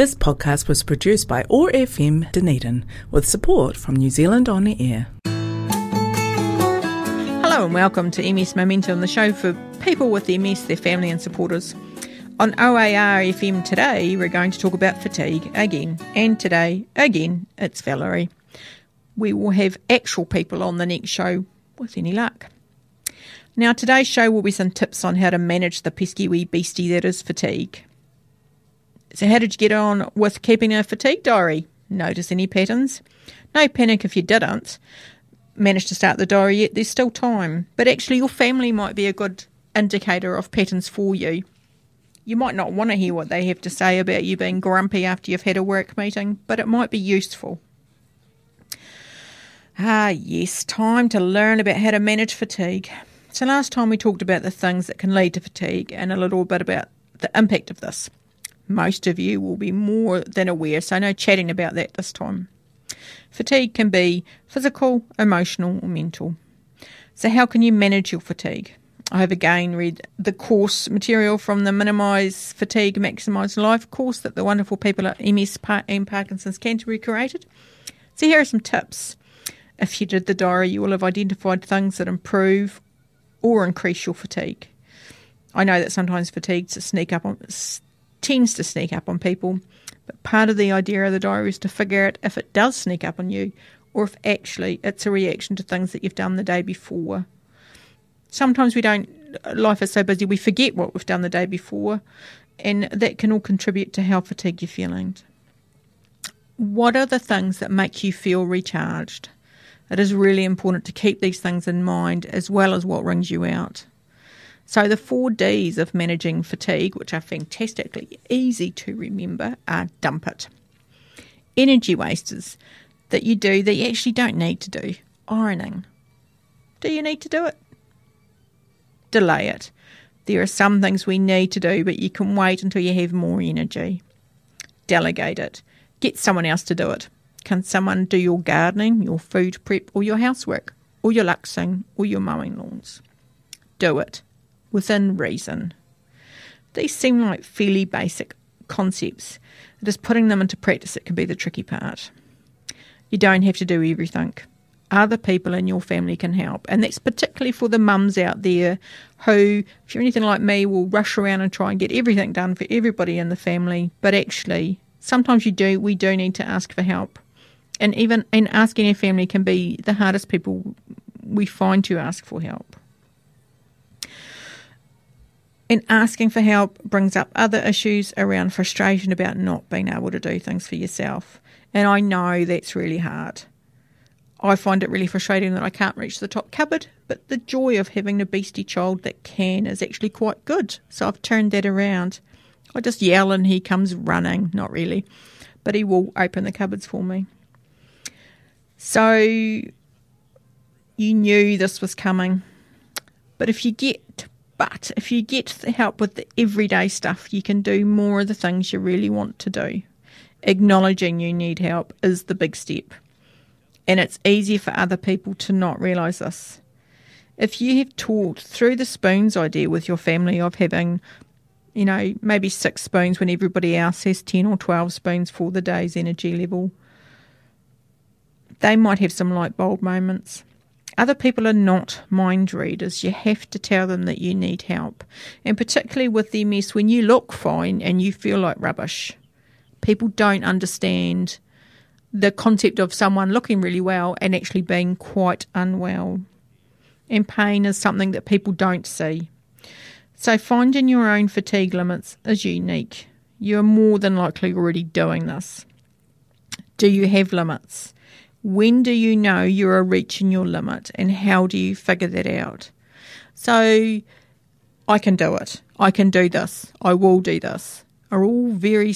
This podcast was produced by OAR FM Dunedin with support from New Zealand On Air. Hello and welcome to MS Momentum, the show for people with MS, their family and supporters. On OAR FM today, we're going to talk about fatigue again, and today, again, it's Valerie. We will have actual people on the next show with any luck. Now, today's show will be some tips on how to manage the pesky wee beastie that is fatigue. So, how did you get on with keeping a fatigue diary? Notice any patterns? No panic if you didn't manage to start the diary yet, there's still time. But actually, your family might be a good indicator of patterns for you. You might not want to hear what they have to say about you being grumpy after you've had a work meeting, but it might be useful. Ah, yes, time to learn about how to manage fatigue. So, last time we talked about the things that can lead to fatigue and a little bit about the impact of this most of you will be more than aware, so no chatting about that this time. Fatigue can be physical, emotional, or mental. So, how can you manage your fatigue? I have again read the course material from the Minimise Fatigue, Maximise Life course that the wonderful people at MS and Parkinson's Canterbury created. So, here are some tips. If you did the diary, you will have identified things that improve or increase your fatigue. I know that sometimes fatigue sneak up on tends to sneak up on people. But part of the idea of the diary is to figure out if it does sneak up on you or if actually it's a reaction to things that you've done the day before. Sometimes we don't, life is so busy, we forget what we've done the day before, and that can all contribute to how fatigued you're feeling. What are the things that make you feel recharged? It is really important to keep these things in mind as well as what wrings you out. So, the four Ds of managing fatigue, which are fantastically easy to remember, are dump it. Energy wasters that you do that you actually don't need to do. Ironing. Do you need to do it? Delay it. There are some things we need to do, but you can wait until you have more energy. Delegate it. Get someone else to do it. Can someone do your gardening, your food prep, or your housework, or your luxing, or your mowing lawns? Do it within reason. These seem like fairly basic concepts. It is putting them into practice that can be the tricky part. You don't have to do everything. Other people in your family can help, and that's particularly for the mums out there who, if you're anything like me, will rush around and try and get everything done for everybody in the family. But actually, sometimes you do. We do need to ask for help, and even and asking our family can be the hardest people we find to ask for help. And asking for help brings up other issues around frustration about not being able to do things for yourself. And I know that's really hard. I find it really frustrating that I can't reach the top cupboard, but the joy of having a beastie child that can is actually quite good. So I've turned that around. I just yell and he comes running, not really, but he will open the cupboards for me. So you knew this was coming. But if you get but if you get help with the everyday stuff, you can do more of the things you really want to do. Acknowledging you need help is the big step. And it's easier for other people to not realise this. If you have talked through the spoons idea with your family of having, you know, maybe six spoons when everybody else has 10 or 12 spoons for the day's energy level, they might have some light bulb moments. Other people are not mind readers. You have to tell them that you need help. And particularly with the MS, when you look fine and you feel like rubbish, people don't understand the concept of someone looking really well and actually being quite unwell. And pain is something that people don't see. So finding your own fatigue limits is unique. You're more than likely already doing this. Do you have limits? When do you know you are reaching your limit and how do you figure that out? So, I can do it. I can do this. I will do this. Are all very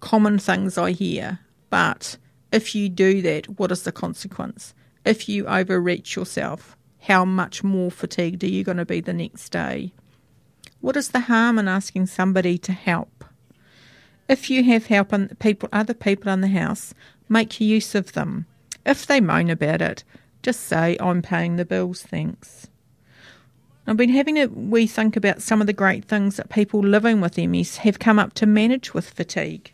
common things I hear. But if you do that, what is the consequence? If you overreach yourself, how much more fatigued are you going to be the next day? What is the harm in asking somebody to help? If you have help and people, other people in the house, Make use of them. If they moan about it, just say, I'm paying the bills, thanks. I've been having a wee think about some of the great things that people living with MS have come up to manage with fatigue.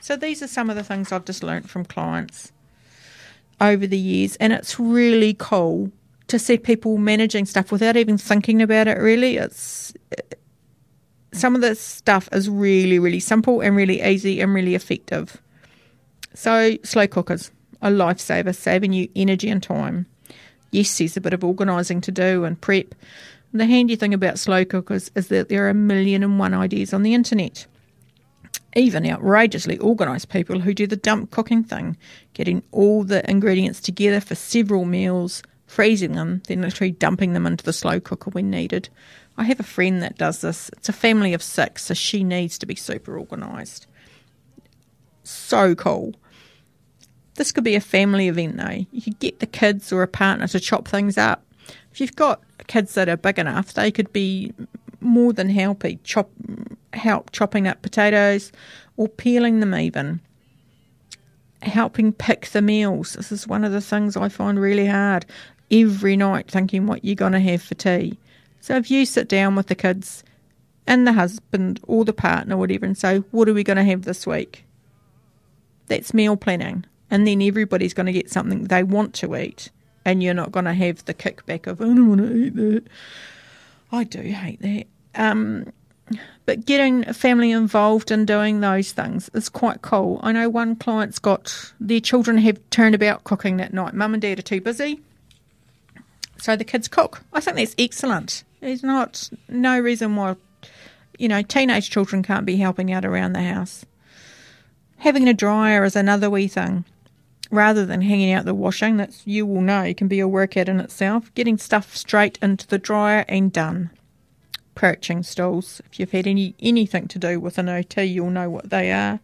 So these are some of the things I've just learnt from clients over the years, and it's really cool to see people managing stuff without even thinking about it. Really, it's uh, some of the stuff is really, really simple and really easy and really effective. So slow cookers, a lifesaver, saving you energy and time. Yes, there's a bit of organising to do and prep. The handy thing about slow cookers is that there are a million and one ideas on the internet. Even outrageously organised people who do the dump cooking thing, getting all the ingredients together for several meals, freezing them, then literally dumping them into the slow cooker when needed. I have a friend that does this. It's a family of six, so she needs to be super organised. So cool. This could be a family event though. You could get the kids or a partner to chop things up. If you've got kids that are big enough, they could be more than happy chop help chopping up potatoes or peeling them even. Helping pick the meals. This is one of the things I find really hard. Every night thinking what you're going to have for tea. So if you sit down with the kids and the husband or the partner, whatever, and say, What are we going to have this week? That's meal planning. And then everybody's going to get something they want to eat and you're not going to have the kickback of I don't want to eat that. I do hate that. Um, but getting a family involved in doing those things is quite cool. I know one client's got their children have turned about cooking that night. Mum and dad are too busy, so the kids cook. I think that's excellent. There's not no reason why you know teenage children can't be helping out around the house. Having a dryer is another wee thing rather than hanging out the washing, that's you will know can be a workout in itself. Getting stuff straight into the dryer and done. Perching stools. If you've had any anything to do with an OT, you'll know what they are.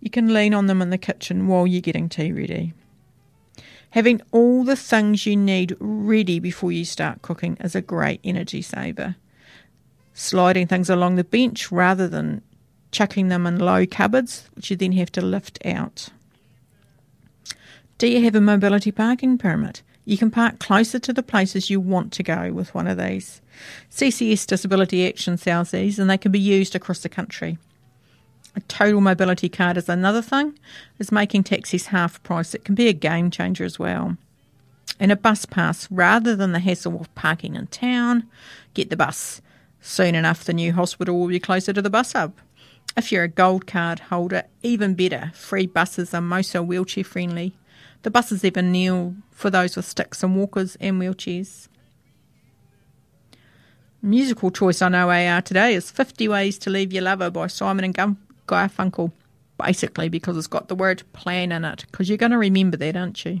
You can lean on them in the kitchen while you're getting tea ready. Having all the things you need ready before you start cooking is a great energy saver. Sliding things along the bench rather than chucking them in low cupboards, which you then have to lift out. Do you have a mobility parking permit? You can park closer to the places you want to go with one of these. CCS Disability Action sells these and they can be used across the country. A total mobility card is another thing, is making taxis half price. It can be a game changer as well. And a bus pass, rather than the hassle of parking in town, get the bus. Soon enough, the new hospital will be closer to the bus hub. If you're a gold card holder, even better. Free buses are most wheelchair friendly. The buses even kneel for those with sticks and walkers and wheelchairs. Musical choice on OAR today is 50 Ways to Leave Your Lover by Simon and Garfunkel. Basically, because it's got the word plan in it, because you're going to remember that, aren't you?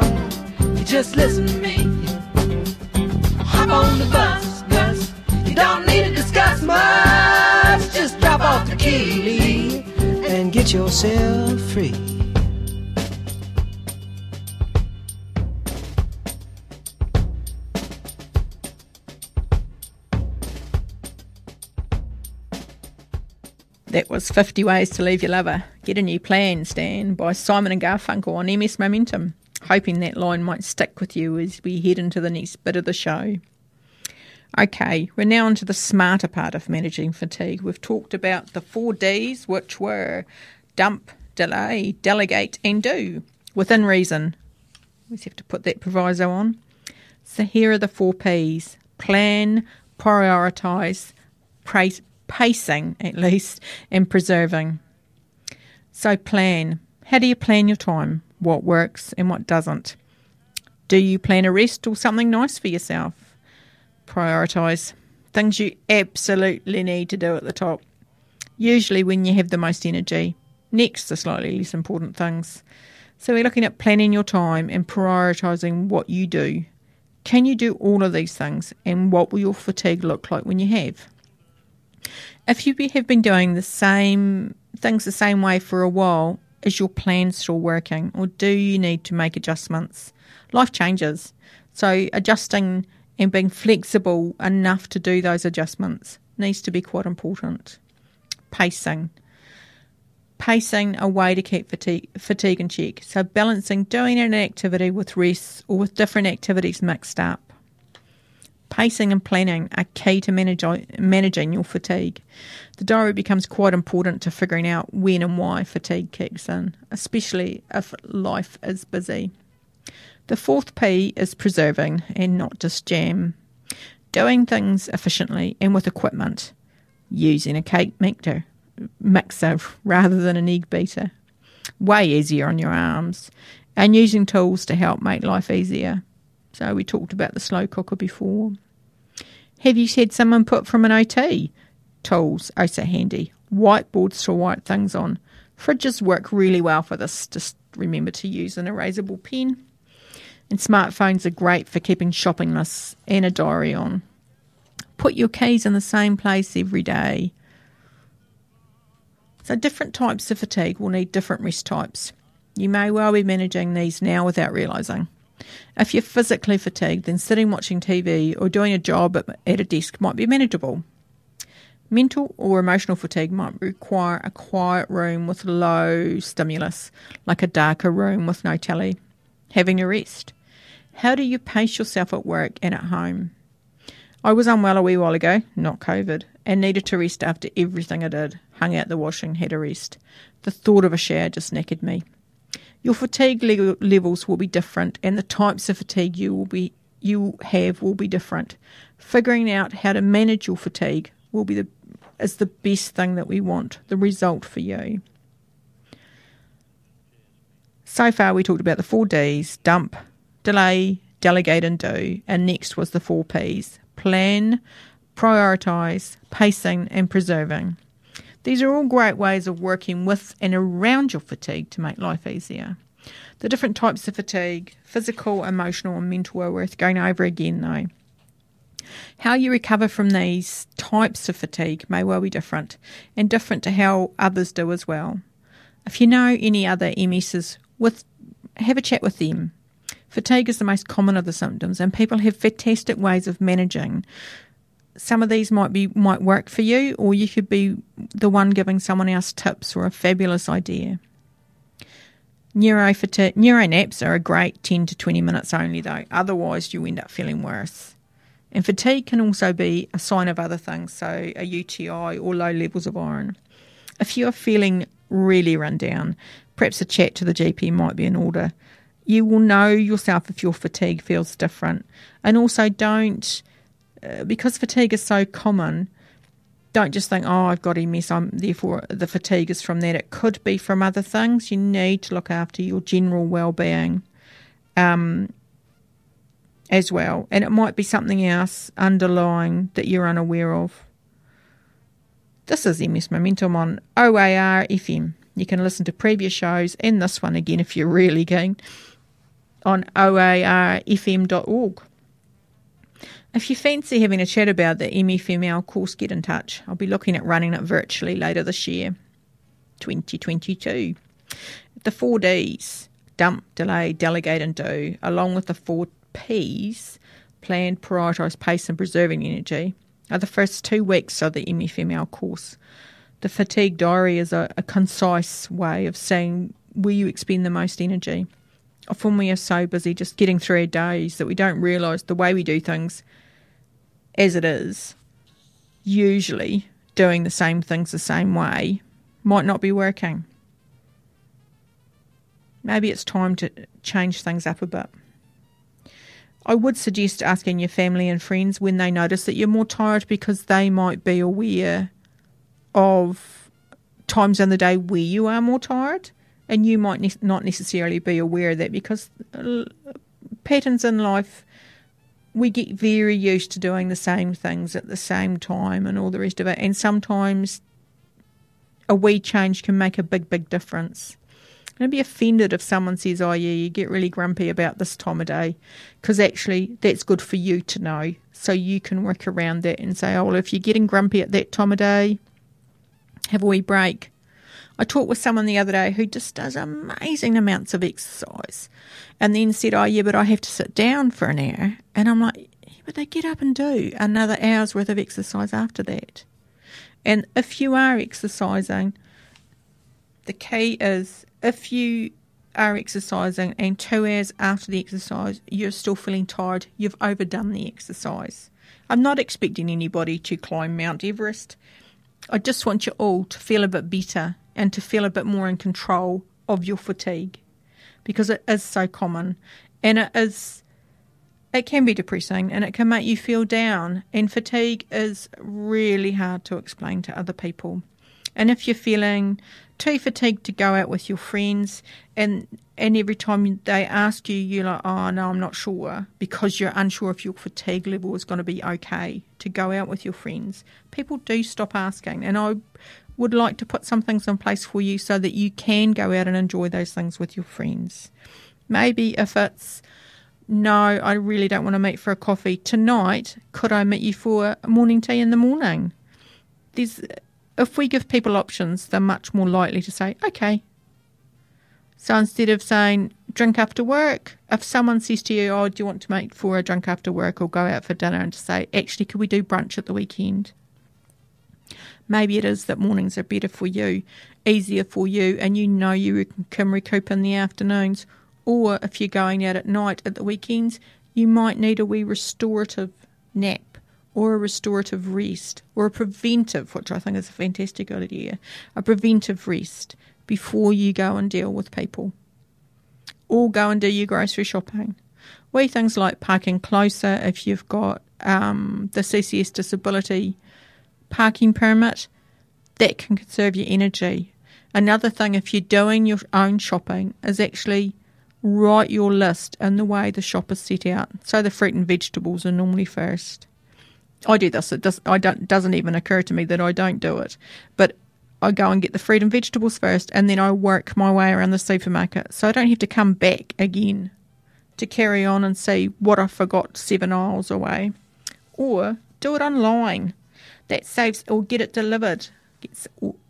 Just listen to me. Hop on the bus, Gus. You don't need to discuss much. Just drop off the key, and get yourself free. That was 50 Ways to Leave Your Lover. Get a New Plan, Stan, by Simon and Garfunkel on MS Momentum. Hoping that line might stick with you as we head into the next bit of the show. Okay, we're now on to the smarter part of managing fatigue. We've talked about the four Ds, which were dump, delay, delegate, and do, within reason. We have to put that proviso on. So here are the four Ps plan, prioritise, praise, pacing at least, and preserving. So, plan. How do you plan your time? What works and what doesn't? Do you plan a rest or something nice for yourself? Prioritise things you absolutely need to do at the top, usually when you have the most energy. Next, the slightly less important things. So, we're looking at planning your time and prioritising what you do. Can you do all of these things, and what will your fatigue look like when you have? If you have been doing the same things the same way for a while, is your plan still working or do you need to make adjustments? Life changes. So adjusting and being flexible enough to do those adjustments needs to be quite important. Pacing. Pacing a way to keep fatigue, fatigue in check. So balancing doing an activity with rest or with different activities mixed up. Pacing and planning are key to manage, managing your fatigue. The diary becomes quite important to figuring out when and why fatigue kicks in, especially if life is busy. The fourth P is preserving and not just jam. Doing things efficiently and with equipment. Using a cake mixer, mixer rather than an egg beater. Way easier on your arms. And using tools to help make life easier. So we talked about the slow cooker before. Have you had someone put from an OT? Tools, oh so handy. Whiteboards to write things on. Fridges work really well for this. Just remember to use an erasable pen. And smartphones are great for keeping shopping lists and a diary on. Put your keys in the same place every day. So, different types of fatigue will need different rest types. You may well be managing these now without realising. If you're physically fatigued, then sitting watching TV or doing a job at a desk might be manageable. Mental or emotional fatigue might require a quiet room with low stimulus, like a darker room with no telly. Having a rest. How do you pace yourself at work and at home? I was unwell a wee while ago, not COVID, and needed to rest after everything I did. Hung out the washing, had a rest. The thought of a shower just knackered me. Your fatigue le- levels will be different, and the types of fatigue you will be you have will be different. Figuring out how to manage your fatigue will be the is the best thing that we want, the result for you. So far, we talked about the four Ds dump, delay, delegate, and do. And next was the four Ps plan, prioritise, pacing, and preserving. These are all great ways of working with and around your fatigue to make life easier. The different types of fatigue, physical, emotional, and mental, are worth going over again though. How you recover from these types of fatigue may well be different, and different to how others do as well. If you know any other MSs, with have a chat with them. Fatigue is the most common of the symptoms, and people have fantastic ways of managing. Some of these might be might work for you, or you could be the one giving someone else tips or a fabulous idea. Neuro naps are a great 10 to 20 minutes only, though. Otherwise, you end up feeling worse. And fatigue can also be a sign of other things, so a UTI or low levels of iron. If you are feeling really run down, perhaps a chat to the GP might be in order. You will know yourself if your fatigue feels different. And also, don't, because fatigue is so common, don't just think, oh, I've got MS, I'm, therefore the fatigue is from that. It could be from other things. You need to look after your general well being. Um, as well. And it might be something else underlying that you're unaware of. This is MS Momentum on OAR FM. You can listen to previous shows and this one again if you're really keen on oarfm.org. If you fancy having a chat about the MFML course, get in touch. I'll be looking at running it virtually later this year, 2022. The four Ds dump, delay, delegate, and do, along with the four P's, plan, prioritise, pace, and preserving energy, are the first two weeks of the MFML course. The fatigue diary is a, a concise way of saying where you expend the most energy. Often we are so busy just getting through our days that we don't realise the way we do things as it is, usually doing the same things the same way, might not be working. Maybe it's time to change things up a bit. I would suggest asking your family and friends when they notice that you're more tired because they might be aware of times in the day where you are more tired, and you might ne- not necessarily be aware of that because uh, patterns in life we get very used to doing the same things at the same time and all the rest of it, and sometimes a wee change can make a big, big difference. Don't be offended if someone says, oh, yeah, you get really grumpy about this time of day, because actually that's good for you to know. So you can work around that and say, oh, well, if you're getting grumpy at that time of day, have a wee break. I talked with someone the other day who just does amazing amounts of exercise and then said, oh, yeah, but I have to sit down for an hour. And I'm like, yeah, but they get up and do another hour's worth of exercise after that. And if you are exercising, the key is if you are exercising and two hours after the exercise you're still feeling tired, you've overdone the exercise. I'm not expecting anybody to climb Mount Everest. I just want you all to feel a bit better and to feel a bit more in control of your fatigue. Because it is so common. And it is it can be depressing and it can make you feel down. And fatigue is really hard to explain to other people. And if you're feeling too fatigued to go out with your friends and and every time they ask you you're like oh no i'm not sure because you're unsure if your fatigue level is going to be okay to go out with your friends people do stop asking. And i would like to put some things in place for you so that you can go out and enjoy those things with your friends maybe if it's no i really don't want to meet for a coffee tonight could i meet you for morning tea in the morning there's if we give people options, they're much more likely to say, okay. So instead of saying drink after work, if someone says to you, oh, do you want to make for a drink after work or go out for dinner and to say, actually, could we do brunch at the weekend? Maybe it is that mornings are better for you, easier for you, and you know you can recoup in the afternoons. Or if you're going out at night at the weekends, you might need a wee restorative nap or a restorative rest or a preventive, which I think is a fantastic idea, a preventive rest before you go and deal with people. Or go and do your grocery shopping. We things like parking closer if you've got um, the CCS disability parking permit, that can conserve your energy. Another thing, if you're doing your own shopping, is actually write your list in the way the shop is set out. So the fruit and vegetables are normally first I do this. It does. I don't. Doesn't even occur to me that I don't do it. But I go and get the fruit and vegetables first, and then I work my way around the supermarket, so I don't have to come back again to carry on and see what I forgot seven aisles away, or do it online. That saves or get it delivered.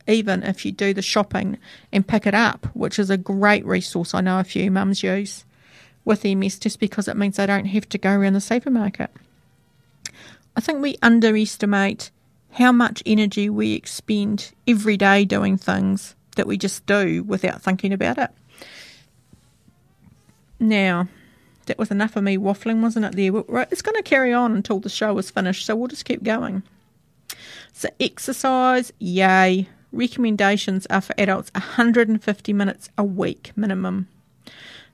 Even if you do the shopping and pick it up, which is a great resource. I know a few mums use with MS just because it means they don't have to go around the supermarket. I think we underestimate how much energy we expend every day doing things that we just do without thinking about it. Now, that was enough of me waffling, wasn't it? There, it's going to carry on until the show is finished, so we'll just keep going. So, exercise, yay. Recommendations are for adults 150 minutes a week minimum.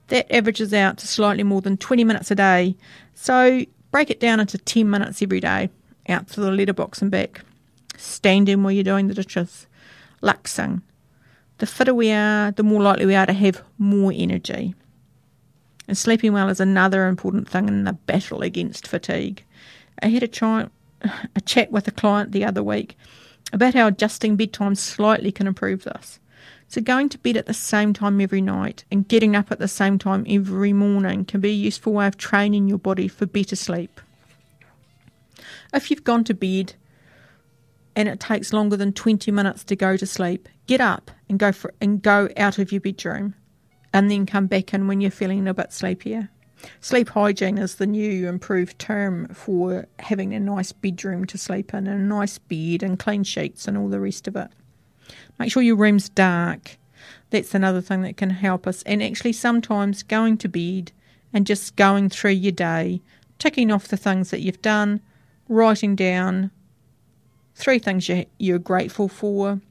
That averages out to slightly more than 20 minutes a day, so break it down into 10 minutes every day out to the letterbox and back. Standing while you're doing the dishes. Luxing. The fitter we are, the more likely we are to have more energy. And sleeping well is another important thing in the battle against fatigue. I had a, try, a chat with a client the other week about how adjusting bedtime slightly can improve this. So, going to bed at the same time every night and getting up at the same time every morning can be a useful way of training your body for better sleep. If you've gone to bed and it takes longer than 20 minutes to go to sleep, get up and go for and go out of your bedroom and then come back in when you're feeling a bit sleepier. Sleep hygiene is the new improved term for having a nice bedroom to sleep in, and a nice bed, and clean sheets, and all the rest of it. Make sure your room's dark. That's another thing that can help us. And actually, sometimes going to bed and just going through your day, ticking off the things that you've done, writing down three things you're grateful for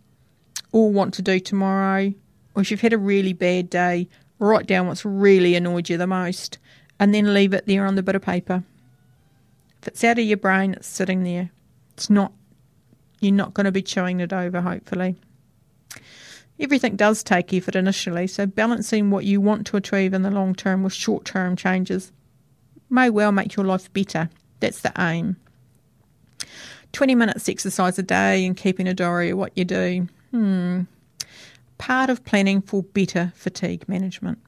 or want to do tomorrow, or if you've had a really bad day, write down what's really annoyed you the most and then leave it there on the bit of paper. If it's out of your brain, it's sitting there. It's not, you're not going to be chewing it over, hopefully. Everything does take effort initially, so balancing what you want to achieve in the long term with short term changes may well make your life better. That's the aim. 20 minutes exercise a day and keeping a diary of what you do. Hmm. Part of planning for better fatigue management.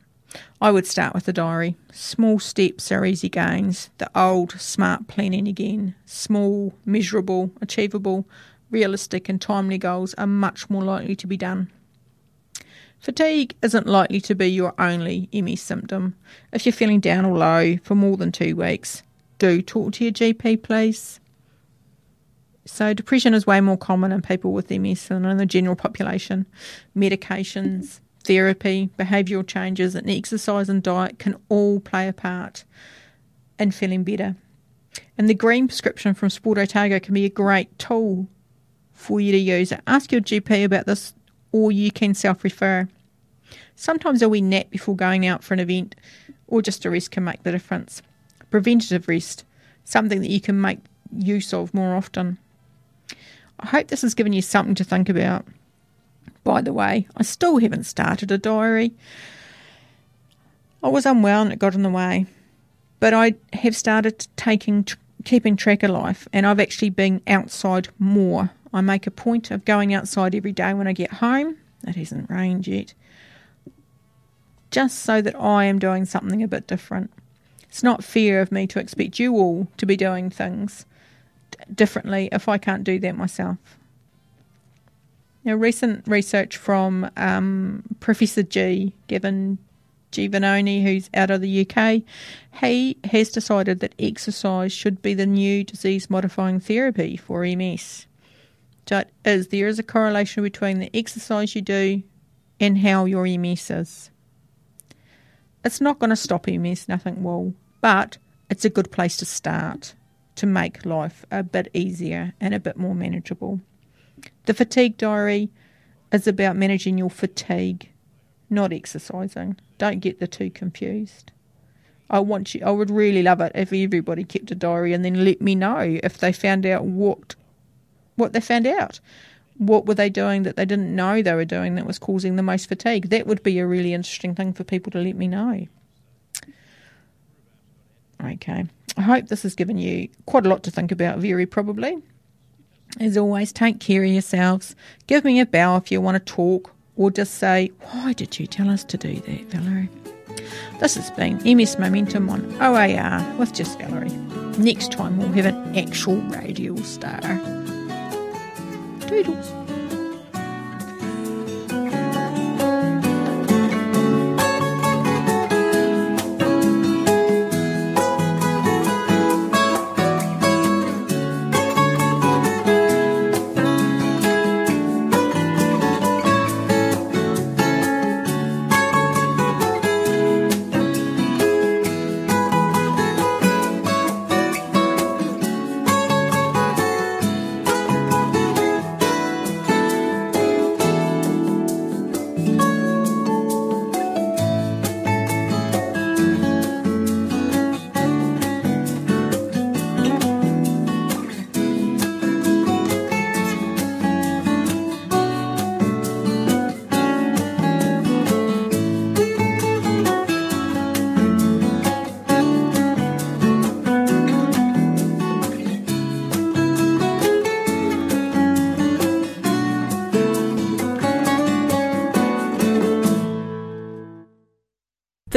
I would start with the diary. Small steps are easy gains. The old smart planning again. Small, measurable, achievable, realistic, and timely goals are much more likely to be done. Fatigue isn't likely to be your only MS symptom. If you're feeling down or low for more than two weeks, do talk to your GP, please. So, depression is way more common in people with MS than in the general population. Medications, therapy, behavioural changes, and exercise and diet can all play a part in feeling better. And the green prescription from Sport Otago can be a great tool for you to use. Ask your GP about this, or you can self refer. Sometimes a wee nap before going out for an event or just a rest can make the difference. Preventative rest, something that you can make use of more often. I hope this has given you something to think about by the way. I still haven't started a diary. I was unwell and it got in the way. But I have started taking keeping track of life and I've actually been outside more. I make a point of going outside every day when I get home. It hasn't rained yet. Just so that I am doing something a bit different. It's not fair of me to expect you all to be doing things differently if I can't do that myself. Now, recent research from um, Professor G, Gavin Giovannoni, who's out of the UK, he has decided that exercise should be the new disease modifying therapy for MS. So it is, there is a correlation between the exercise you do and how your MS is. It's not going to stop MS, nothing will, but it's a good place to start to make life a bit easier and a bit more manageable. The fatigue diary is about managing your fatigue, not exercising. Don't get the two confused. I want you I would really love it if everybody kept a diary and then let me know if they found out what what they found out. What were they doing that they didn't know they were doing that was causing the most fatigue? That would be a really interesting thing for people to let me know. Okay. I hope this has given you quite a lot to think about, very probably. As always, take care of yourselves. Give me a bell if you want to talk, or just say, Why did you tell us to do that, Valerie? This has been MS Momentum on OAR with just Valerie. Next time we'll have an actual radio star. Doodles.